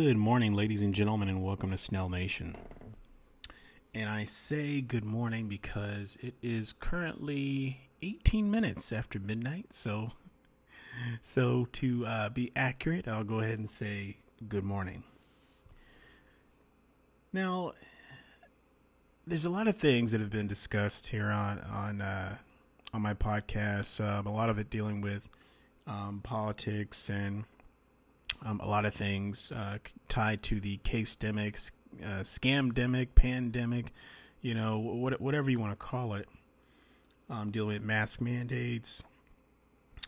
Good morning, ladies and gentlemen, and welcome to Snell Nation. And I say good morning because it is currently 18 minutes after midnight. So, so to uh, be accurate, I'll go ahead and say good morning. Now, there's a lot of things that have been discussed here on on uh, on my podcast. Um, a lot of it dealing with um, politics and um, a lot of things uh, tied to the case demic, uh, scamdemic, pandemic, you know, what, whatever you want to call it. Um, dealing with mask mandates,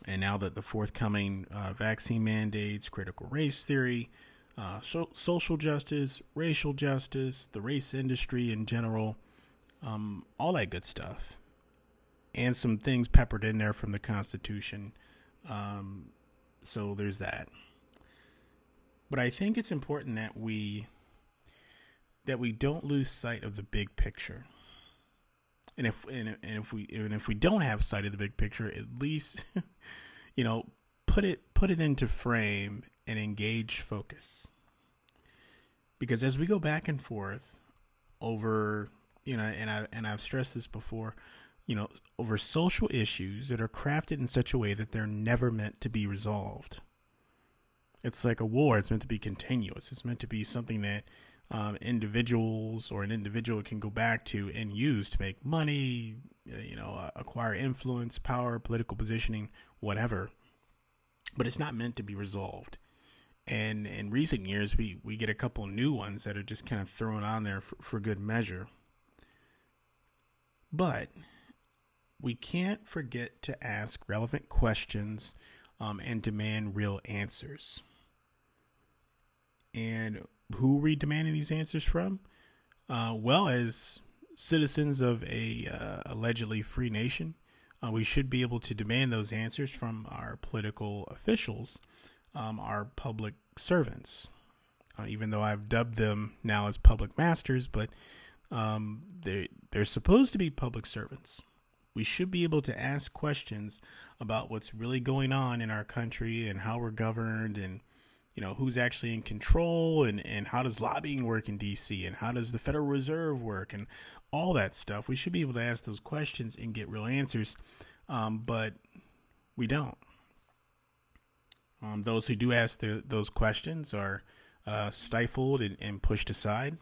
and now that the forthcoming uh, vaccine mandates, critical race theory, uh, so, social justice, racial justice, the race industry in general, um, all that good stuff, and some things peppered in there from the Constitution. Um, so there's that. But I think it's important that we that we don't lose sight of the big picture. And if and, and if we and if we don't have sight of the big picture, at least you know, put it put it into frame and engage focus. Because as we go back and forth over, you know, and I and I've stressed this before, you know, over social issues that are crafted in such a way that they're never meant to be resolved it's like a war. It's meant to be continuous. It's meant to be something that um, individuals or an individual can go back to and use to make money, uh, you know, uh, acquire influence, power, political positioning, whatever. But it's not meant to be resolved. And in recent years, we, we get a couple new ones that are just kind of thrown on there for, for good measure. But we can't forget to ask relevant questions um, and demand real answers. And who are we demanding these answers from? Uh, well, as citizens of a uh, allegedly free nation, uh, we should be able to demand those answers from our political officials, um, our public servants. Uh, even though I've dubbed them now as public masters, but um, they they're supposed to be public servants. We should be able to ask questions about what's really going on in our country and how we're governed and you know who's actually in control and and how does lobbying work in DC and how does the Federal Reserve work and all that stuff. We should be able to ask those questions and get real answers, um, but we don't. Um, those who do ask the, those questions are uh, stifled and, and pushed aside.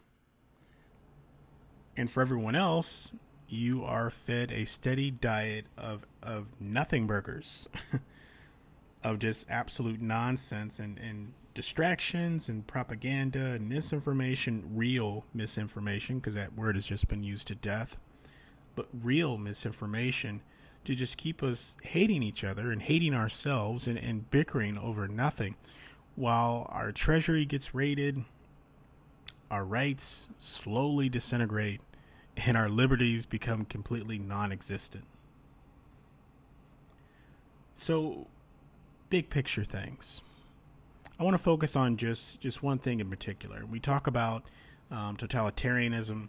And for everyone else, you are fed a steady diet of of nothing burgers. of just absolute nonsense and, and distractions and propaganda and misinformation, real misinformation, because that word has just been used to death, but real misinformation to just keep us hating each other and hating ourselves and, and bickering over nothing while our treasury gets raided, our rights slowly disintegrate, and our liberties become completely non existent. So, big picture things. I want to focus on just just one thing in particular. We talk about um, totalitarianism.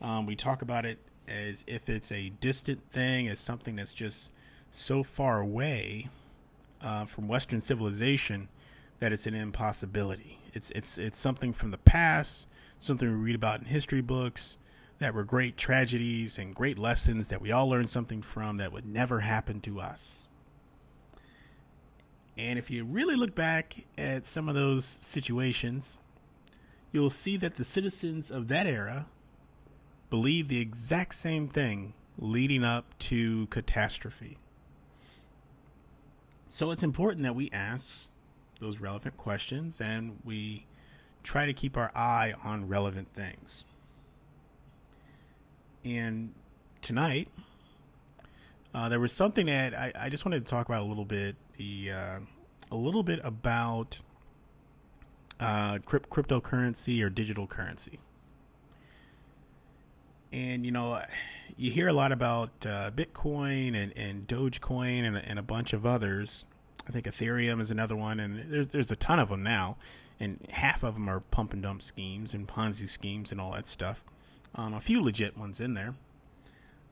Um, we talk about it as if it's a distant thing, as something that's just so far away uh, from Western civilization that it's an impossibility. It's it's it's something from the past, something we read about in history books that were great tragedies and great lessons that we all learned something from that would never happen to us. And if you really look back at some of those situations, you'll see that the citizens of that era believed the exact same thing leading up to catastrophe. So it's important that we ask those relevant questions and we try to keep our eye on relevant things. And tonight, uh, there was something that I, I, just wanted to talk about a little bit. The uh, a little bit about uh, crypt- cryptocurrency or digital currency. And you know, you hear a lot about uh, Bitcoin and, and Dogecoin and, and a bunch of others. I think Ethereum is another one, and there's there's a ton of them now, and half of them are pump and dump schemes and Ponzi schemes and all that stuff. Um, a few legit ones in there,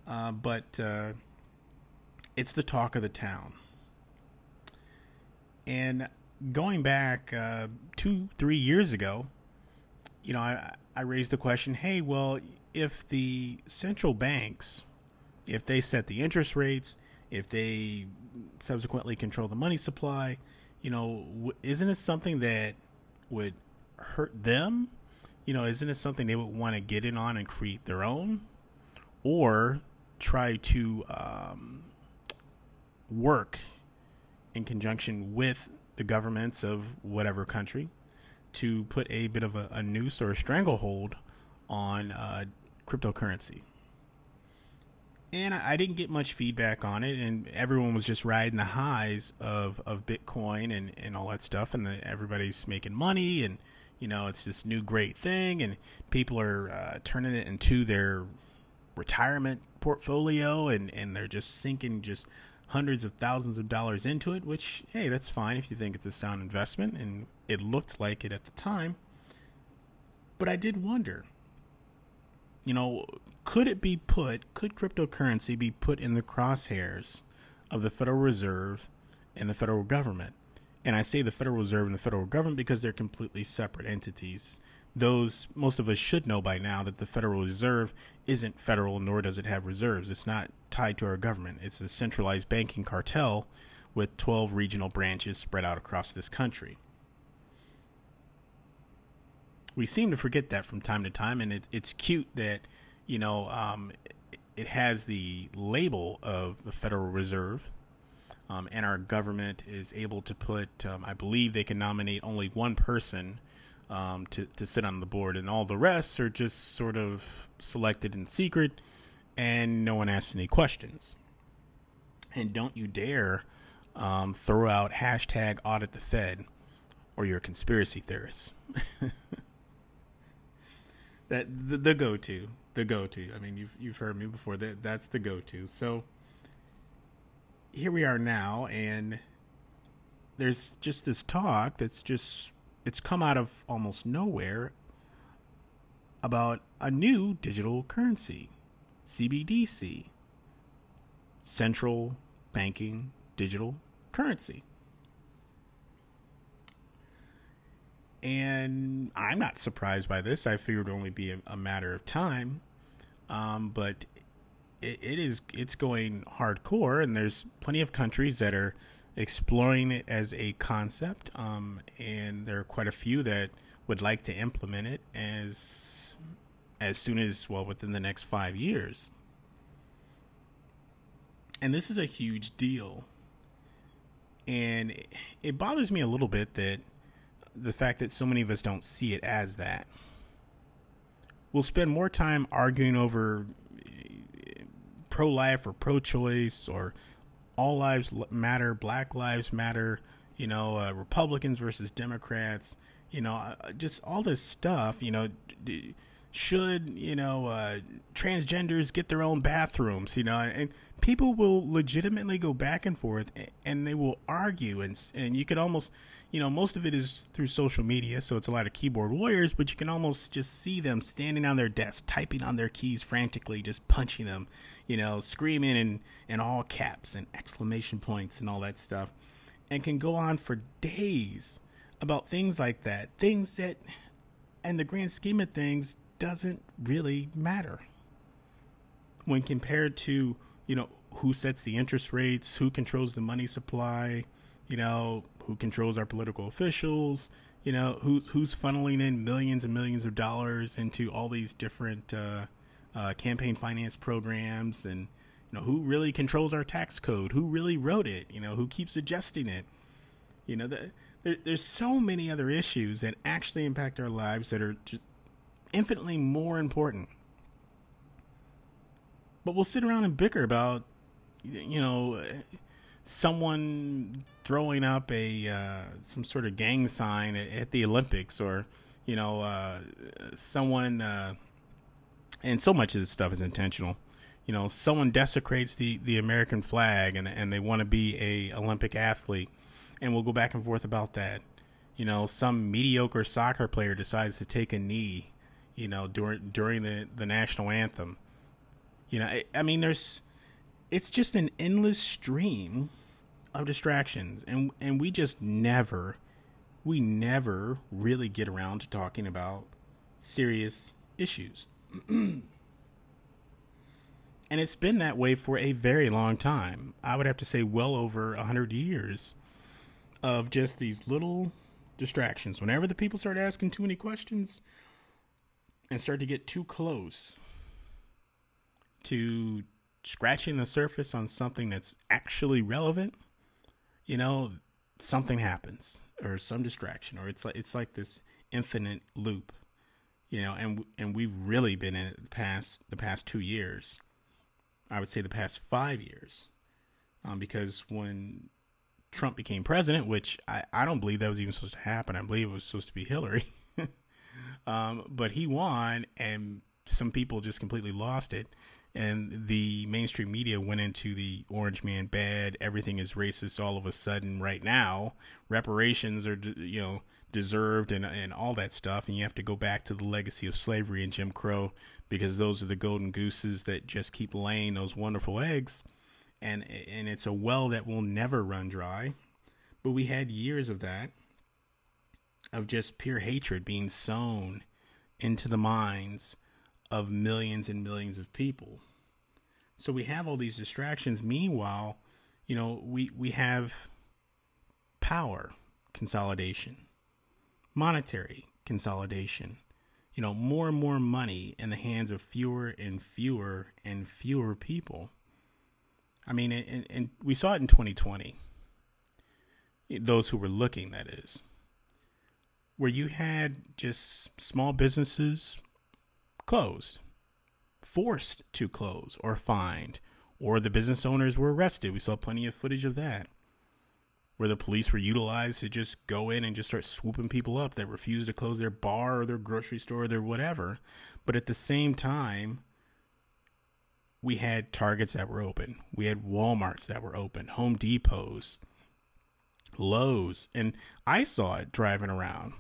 uh, but uh, it's the talk of the town. And going back uh, two, three years ago, you know, I, I raised the question hey, well, if the central banks, if they set the interest rates, if they subsequently control the money supply, you know, isn't it something that would hurt them? You know, isn't it something they would want to get in on and create their own? Or try to um, work in conjunction with the governments of whatever country to put a bit of a, a noose or a stranglehold on uh, cryptocurrency. And I, didn't get much feedback on it, and everyone was just riding the highs of, of Bitcoin and, and all that stuff, and the, everybody's making money, and you know it's this new great thing, and people are uh, turning it into their retirement portfolio, and, and they're just sinking just hundreds of thousands of dollars into it, which, hey, that's fine if you think it's a sound investment, and it looked like it at the time. But I did wonder, you know, could it be put, could cryptocurrency be put in the crosshairs of the Federal Reserve and the federal government? And I say the Federal Reserve and the federal government because they're completely separate entities those most of us should know by now that the Federal Reserve isn't federal nor does it have reserves. It's not tied to our government. It's a centralized banking cartel with 12 regional branches spread out across this country. We seem to forget that from time to time, and it, it's cute that, you know, um, it has the label of the Federal Reserve, um, and our government is able to put, um, I believe they can nominate only one person um, to, to sit on the board, and all the rest are just sort of selected in secret, and no one asks any questions. And don't you dare um, throw out hashtag audit the Fed or you're a conspiracy theorist. that the, the go to, the go to. I mean, you've you've heard me before. That that's the go to. So here we are now, and there's just this talk that's just it's come out of almost nowhere about a new digital currency, CBDC, central banking digital currency. And I'm not surprised by this. I figured it would only be a, a matter of time. Um, but it, it is it's going hardcore, and there's plenty of countries that are exploring it as a concept, um, and there are quite a few that would like to implement it as as soon as well within the next five years. And this is a huge deal, and it, bothers me a little bit that the fact that so many of us don't see it as that. We'll spend more time arguing over eh, pro life or pro choice or all lives matter, Black Lives Matter, you know, uh, Republicans versus Democrats, you know, uh, just all this stuff, you know. D- should you know uh, transgenders get their own bathrooms you know and people will legitimately go back and forth and they will argue and and you could almost you know most of it is through social media so it's a lot of keyboard warriors but you can almost just see them standing on their desk typing on their keys frantically just punching them you know, screaming in, in all caps and exclamation points and all that stuff, and can go on for days about things like that. Things that, in the grand scheme of things, doesn't really matter when compared to, you know, who sets the interest rates, who controls the money supply, you know, who controls our political officials, you know, who's who's funneling in millions and millions of dollars into all these different uh, uh, campaign finance programs and you know who really controls our tax code who really wrote it you know who keeps adjusting it. You know the, there, there's so many other issues that actually impact our lives that are infinitely more important. But we'll sit around and bicker about you know someone throwing up a uh, some sort of gang sign at, at the olympics or you know uh, someone uh, and so much of this stuff is intentional. You know, someone desecrates the, the American flag and and they want to be a Olympic athlete, and we'll go back and forth about that. You know, some mediocre soccer player decides to take a knee, you know, during during the the national anthem. You know, I, I mean, there's it's just an endless stream of distractions, and and we just never we never really get around to talking about serious issues. and it's been that way for a very long time. I would have to say, well over 100 years of just these little distractions. Whenever the people start asking too many questions and start to get too close to scratching the surface on something that's actually relevant, you know, something happens or some distraction or it's like it's like this infinite loop. You know, and and we've really been in it the past the past 2 years. I would say the past 5 years. Um, because when Trump became president, which I, I don't believe that was even supposed to happen. I believe it was supposed to be Hillary. um, but he won, and some people just completely lost it. And the mainstream media went into the orange man bad. Everything is racist all of a sudden right now. Reparations are, you know, deserved and, and all that stuff. And you have to go back to the legacy of slavery and Jim Crow because those are the golden gooses that just keep laying those wonderful eggs and and it's a well that will never run dry. But we had years of that, of just pure hatred being sown into the minds of millions and millions of people. So we have all these distractions. Meanwhile, you know, we we have power consolidation, monetary consolidation. You know, more and more money in the hands of fewer and fewer and fewer people I mean, and, and we saw it in 2020. Those who were looking, that is, where you had just small businesses closed, forced to close or fined, or the business owners were arrested. We saw plenty of footage of that, where the police were utilized to just go in and just start swooping people up that refused to close their bar or their grocery store or their whatever. But at the same time, we had Targets that were open, we had Walmarts that were open, Home Depots, Lowe's, and I saw it driving around.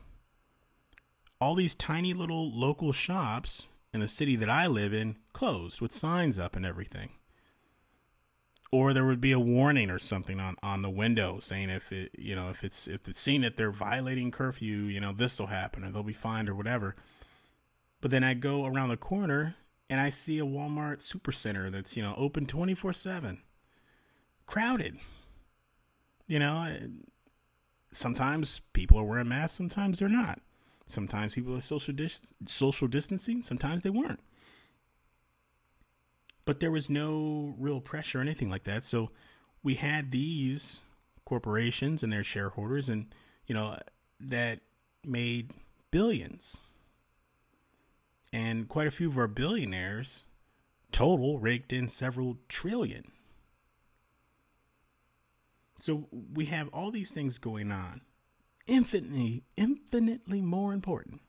All these tiny little local shops in the city that I live in closed with signs up and everything. Or there would be a warning or something on, on the window saying if it you know if it's if it's seen that they're violating curfew, you know, this will happen or they'll be fined or whatever. But then I go around the corner and I see a Walmart supercenter that's, you know, open 24 7, crowded. You know, sometimes people are wearing masks, sometimes they're not. Sometimes people are social dis- social distancing, sometimes they weren't. But there was no real pressure or anything like that. So we had these corporations and their shareholders and you know that made billions and quite a few of our billionaires total raked in several trillion. So we have all these things going on, infinitely, infinitely more important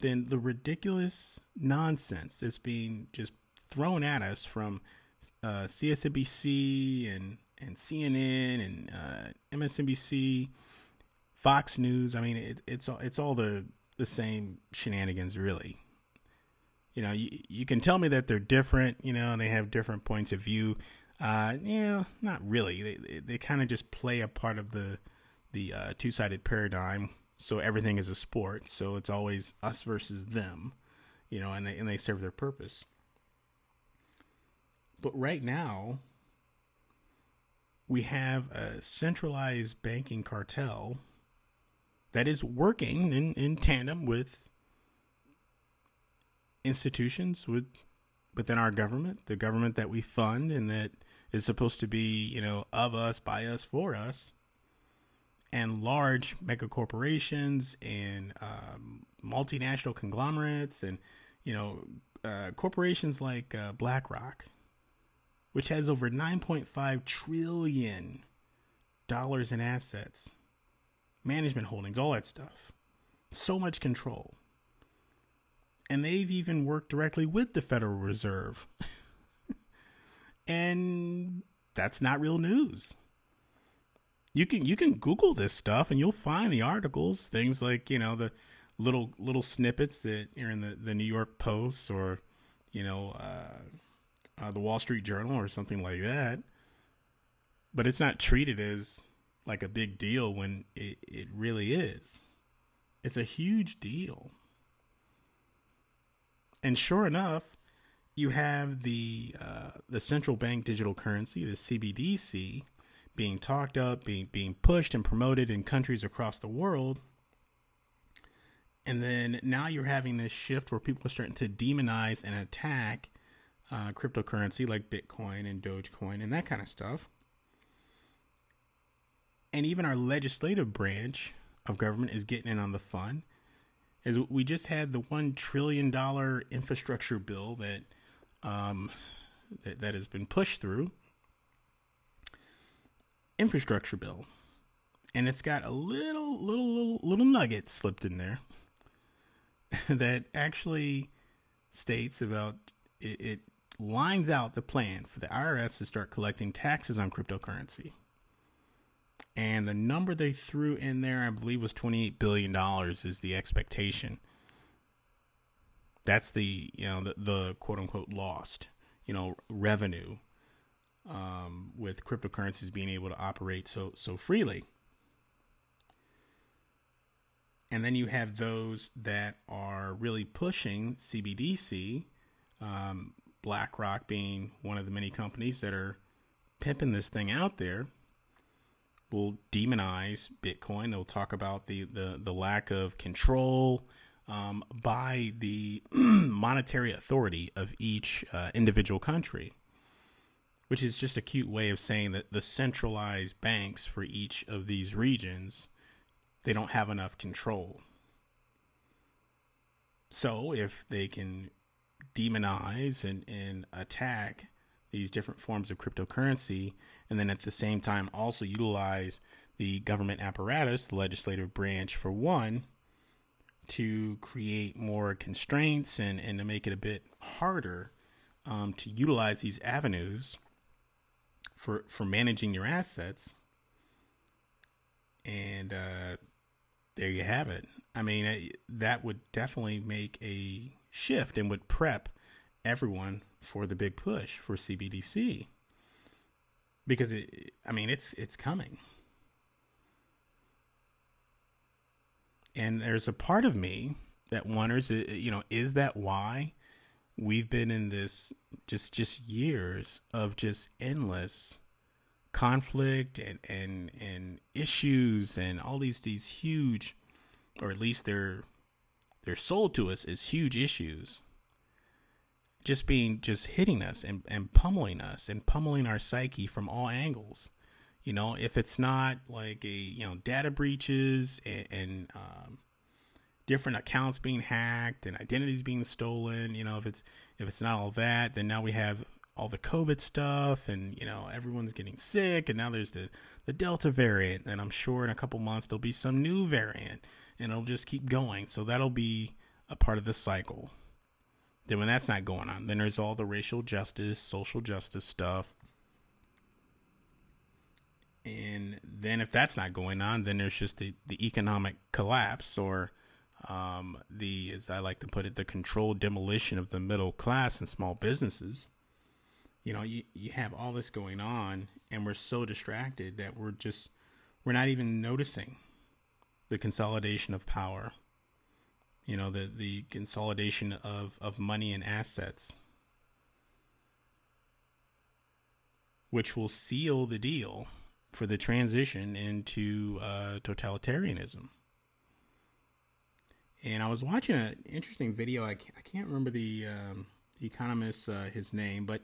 than the ridiculous nonsense that's being just thrown at us from uh, CSNBC and and CNN and uh, MSNBC, Fox News. I mean, it, it's all it's all the the same shenanigans, really. You know, you, you can tell me that they're different, you know, and they have different points of view. Uh, yeah, not really. They they, they kind of just play a part of the the uh, two sided paradigm. So everything is a sport. So it's always us versus them, you know, and they and they serve their purpose. But right now, we have a centralized banking cartel that is working in, in tandem with institutions with within our government, the government that we fund and that is supposed to be, you know, of us, by us, for us, and large mega corporations and um, multinational conglomerates and, you know, uh, corporations like uh, BlackRock, which has over 9.5 trillion dollars in assets management holdings, all that stuff. So much control. And they've even worked directly with the Federal Reserve. and that's not real news. You can you can Google this stuff and you'll find the articles, things like, you know, the little little snippets that are in the, the New York Post or, you know, uh, uh, the Wall Street Journal or something like that. But it's not treated as like a big deal when it, it really is. It's a huge deal. And sure enough, you have the uh, the central bank digital currency, the CBDC, being talked up, being being pushed and promoted in countries across the world. And then now you're having this shift where people are starting to demonize and attack uh, cryptocurrency like Bitcoin and Dogecoin and that kind of stuff. And even our legislative branch of government is getting in on the fun. As we just had the one trillion dollar infrastructure bill that um, that, that has been pushed through infrastructure bill, and it's got a little little little, little nugget slipped in there that actually states about it, it lines out the plan for the IRS to start collecting taxes on cryptocurrency. And the number they threw in there, I believe, was $28 billion is the expectation. That's the, you know, the, the quote unquote lost, you know, revenue um, with cryptocurrencies being able to operate so, so freely. And then you have those that are really pushing CBDC, um, BlackRock being one of the many companies that are pimping this thing out there will demonize Bitcoin. They'll talk about the the, the lack of control um, by the monetary authority of each uh, individual country, which is just a cute way of saying that the centralized banks for each of these regions they don't have enough control. So if they can demonize and, and attack these different forms of cryptocurrency, and then at the same time also utilize the government apparatus, the legislative branch, for one, to create more constraints and, and to make it a bit harder um, to utilize these avenues for for managing your assets. And uh, there you have it. I mean, that would definitely make a shift and would prep everyone for the big push for CBDC because it I mean it's it's coming. And there's a part of me that wonders uh, you know is that why we've been in this just just years of just endless conflict and and and issues and all these these huge or at least they're they're sold to us as huge issues just being just hitting us and, and pummeling us and pummeling our psyche from all angles. You know if it's not like a you know data breaches and, and um, different accounts being hacked and identities being stolen you know if it's if it's not all that then now we have all the covid stuff and you know everyone's getting sick and now there's the the delta variant. And i'm sure in a couple months there'll be some new variant and it'll just keep going. So that'll be a part of the cycle. Then when that's not going on, then there's all the racial justice, social justice stuff. And then if that's not going on, then there's just the, the economic collapse or um, the, as I like to put it, the controlled demolition of the middle class and small businesses. You know, you, you have all this going on and we're so distracted that we're just, we're not even noticing the consolidation of power you know the the consolidation of of money and assets which will seal the deal for the transition into uh, totalitarianism and i was watching an interesting video i can't, I can't remember the um, economist uh, his name but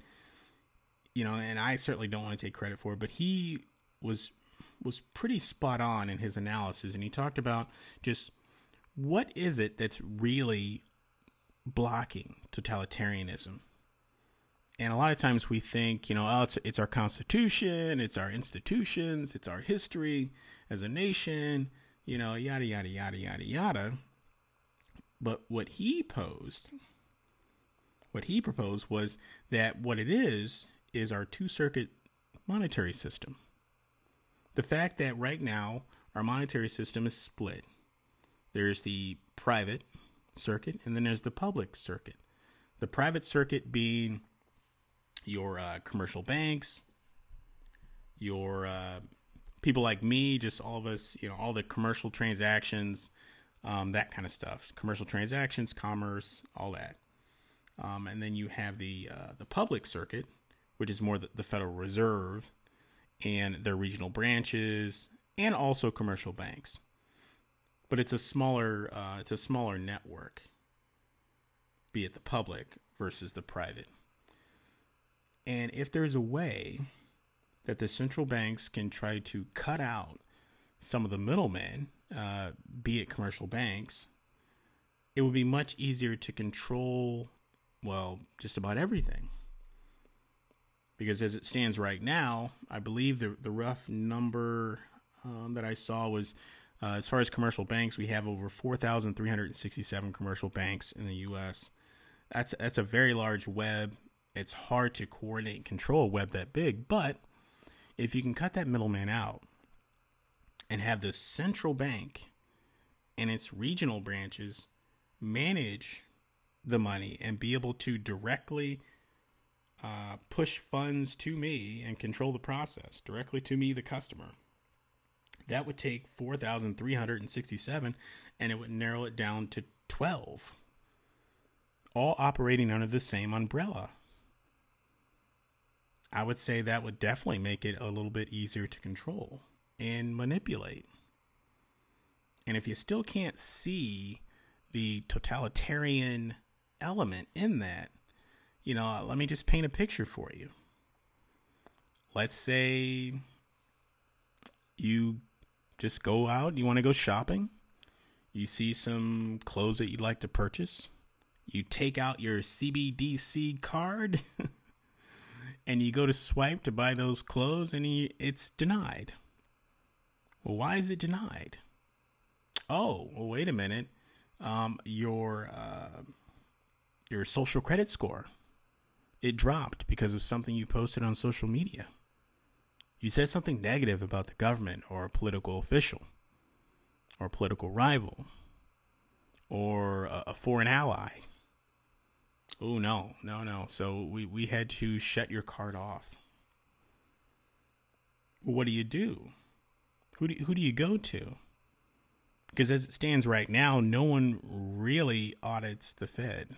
you know and i certainly don't want to take credit for it but he was was pretty spot on in his analysis and he talked about just what is it that's really blocking totalitarianism? And a lot of times we think, you know, oh, it's, it's our constitution, it's our institutions, it's our history as a nation, you know, yada, yada, yada, yada, yada. But what he posed, what he proposed was that what it is, is our two circuit monetary system. The fact that right now our monetary system is split there's the private circuit, and then there's the public circuit. The private circuit being your uh, commercial banks, your uh, people like me, just all of us, you know, all the commercial transactions, um, that kind of stuff, commercial transactions, commerce, all that. Um, and then you have the uh, the public circuit, which is more the, the Federal Reserve and their regional branches, and also commercial banks. But it's a smaller uh, it's a smaller network, be it the public versus the private. And if there's a way that the central banks can try to cut out some of the middlemen, uh, be it commercial banks, it would be much easier to control, well, just about everything. Because as it stands right now, I believe the, the rough number um, that I saw was uh, as far as commercial banks, we have over 4,367 commercial banks in the U.S. That's that's a very large web. It's hard to coordinate and control a web that big, but if you can cut that middleman out and have the central bank and its regional branches manage the money and be able to directly uh, push funds to me and control the process directly to me, the customer. That would take 4,367 and it would narrow it down to 12, all operating under the same umbrella. I would say that would definitely make it a little bit easier to control and manipulate. And if you still can't see the totalitarian element in that, you know, let me just paint a picture for you. Let's say you just go out, you want to go shopping, you see some clothes that you'd like to purchase, you take out your CBDC card. and you go to swipe to buy those clothes and it's denied. Well, why is it denied? Oh, well, wait a minute. Um, your uh, your social credit score it dropped because of something you posted on social media. You said something negative about the government or a political official or a political rival or a, a foreign ally Oh no, no, no. So we we had to shut your card off. What do you do? Who do who do you go to? Because as it stands right now, no one really audits the Fed.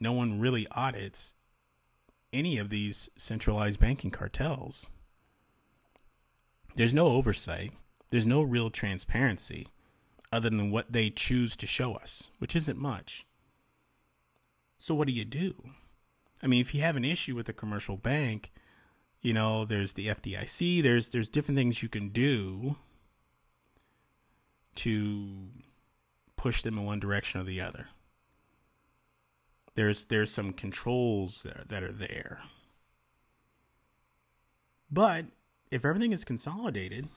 No one really audits any of these centralized banking cartels. There's no oversight. There's no real transparency other than what they choose to show us, which isn't much. So what do you do? I mean, if you have an issue with a commercial bank, you know, there's the FDIC, there's there's different things you can do to push them in one direction or the other. There's there's some controls there that are there. But if everything is consolidated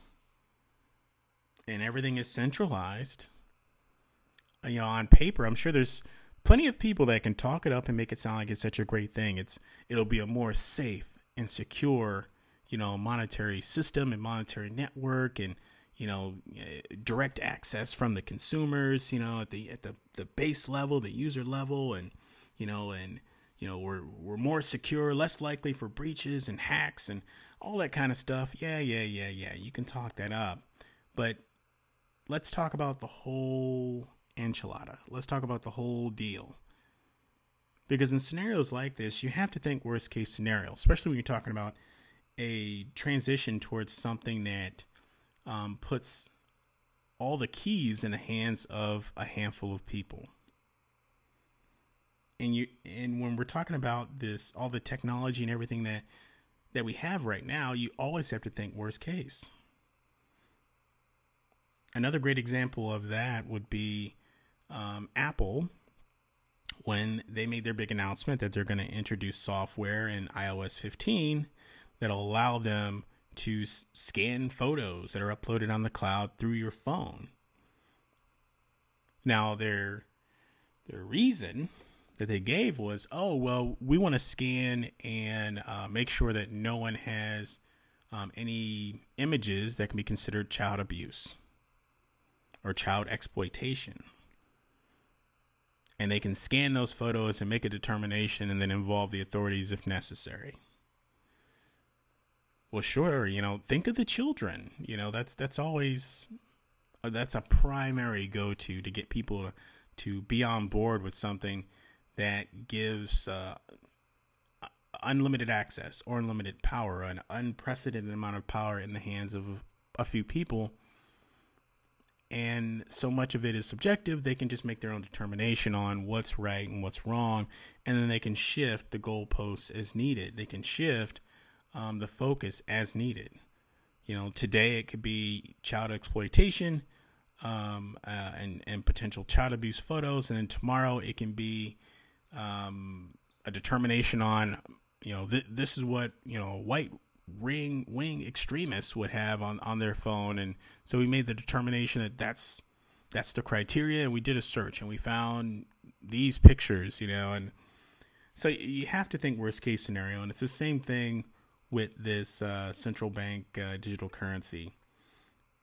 and everything is centralized, you know, on paper, I'm sure there's plenty of people that can talk it up and make it sound like it's such a great thing. It's it'll be a more safe and secure, you know, monetary system and monetary network and you know eh, direct access from the consumers, you know, at the at the the base level, the user level and you know and you know we're we're more secure, less likely for breaches and hacks and all that kind of stuff. Yeah, yeah, yeah, yeah. You can talk that up. But let's talk about the whole enchilada. Let's talk about the whole deal. Because in scenarios like this, you have to think worst case scenario, especially when you're talking about a transition towards something that um, puts all the keys in the hands of a handful of people. And you and when we're talking about this, all the technology and everything that that we have right now, you always have to think worst case. Another great example of that would be um, Apple when they made their big announcement that they're going to introduce software in iOS 15 that'll allow them to scan photos that are uploaded on the cloud through your phone. Now, their their reason that they gave was, oh well, we want to scan and uh, make sure that no one has um, any images that can be considered child abuse or child exploitation and they can scan those photos and make a determination and then involve the authorities if necessary. well, sure, you know, think of the children. You know, that's that's always uh, that's a primary go to get people to, to be on board with something that gives uh, unlimited access or unlimited power, an unprecedented amount of power in the hands of a few people. And so much of it is subjective, they can just make their own determination on what's right and what's wrong. And then they can shift the goalposts as needed. They can shift um, the focus as needed. You know, today it could be child exploitation um, uh, and, and potential child abuse photos. And then tomorrow it can be um, a determination on you know, th- this is what you know white ring wing extremists would have on on their phone, and so we made the determination that that's that's the criteria, and we did a search and we found these pictures, you know, and so you have to think worst case scenario, and it's the same thing with this uh, central bank uh, digital currency,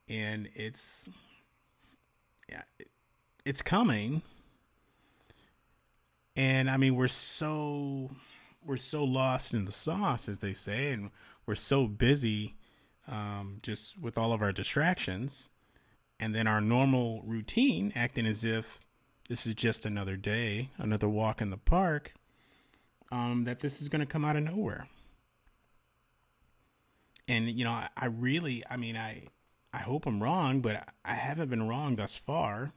and it's yeah, it's coming, and I mean we're so we're so lost in the sauce, as they say, and we're so busy um, just with all of our distractions, and then our normal routine, acting as if this is just another day, another walk in the park, um, that this is going to come out of nowhere. And you know, I, I really, I mean, I, I hope I'm wrong, but I haven't been wrong thus far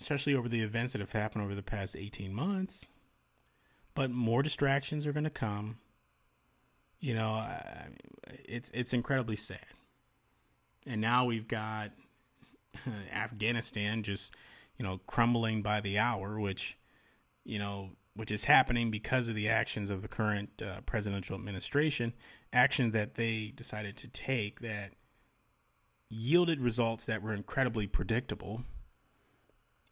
especially over the events that have happened over the past 18 months but more distractions are going to come. You know, it's it's incredibly sad. And now we've got Afghanistan just, you know, crumbling by the hour, which, you know, which is happening because of the actions of the current uh, presidential administration, actions that they decided to take that yielded results that were incredibly predictable.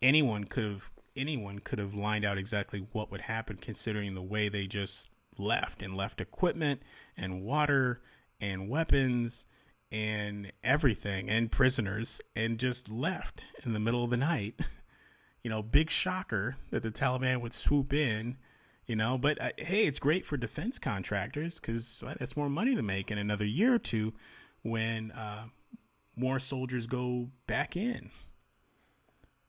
Anyone could have anyone could have lined out exactly what would happen considering the way they just left and left equipment and water and weapons and everything and prisoners and just left in the middle of the night. You know, big shocker that the Taliban would swoop in, you know, but uh, hey, it's great for defense contractors because well, that's more money to make in another year or two when uh, more soldiers go back in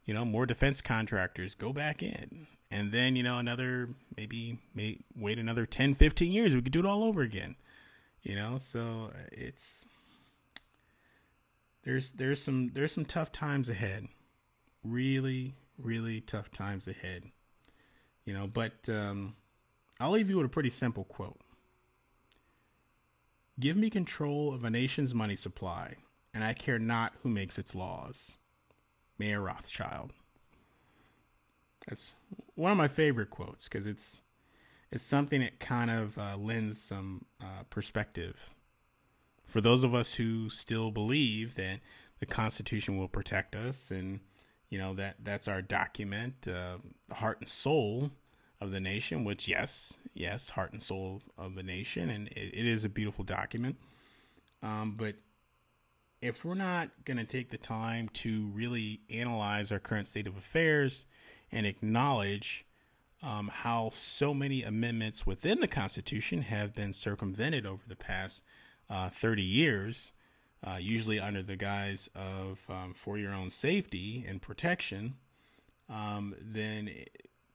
you know, more defense contractors go back in. And then, you know, another maybe may, wait another 10, 15 years, we could do it all over again. You know, so uh, it's there's there's some there's some tough times ahead. Really, really tough times ahead. You know, but um I'll leave you with a pretty simple quote. Give me control of a nation's money supply, and I care not who makes its laws. Mayer Rothschild. That's one of my favorite quotes because it's it's something that kind of uh, lends some uh, perspective for those of us who still believe that the Constitution will protect us, and you know that that's our document, uh, the heart and soul of the nation. Which, yes, yes, heart and soul of the nation, and it, it is a beautiful document. Um, but if we're not going to take the time to really analyze our current state of affairs and acknowledge um, how so many amendments within the Constitution have been circumvented over the past uh, 30 years, uh, usually under the guise of um, for your own safety and protection, um, then it,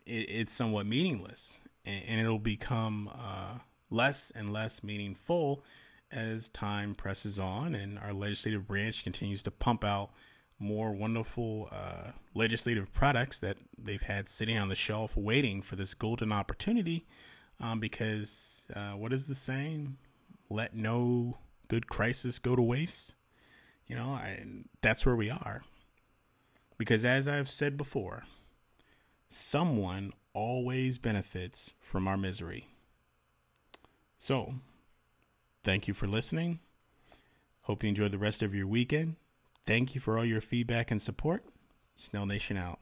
it's somewhat meaningless. And, and it'll become uh, less and less meaningful as time presses on and our legislative branch continues to pump out more wonderful uh, legislative products that they've had sitting on the shelf waiting for this golden opportunity. Um, because uh, what is the saying? Let no good crisis go to waste. You know, I, that's where we are. Because as I've said before, someone always benefits from our misery. So, Thank you for listening. Hope you enjoyed the rest of your weekend. Thank you for all your feedback and support. Snell Nation out.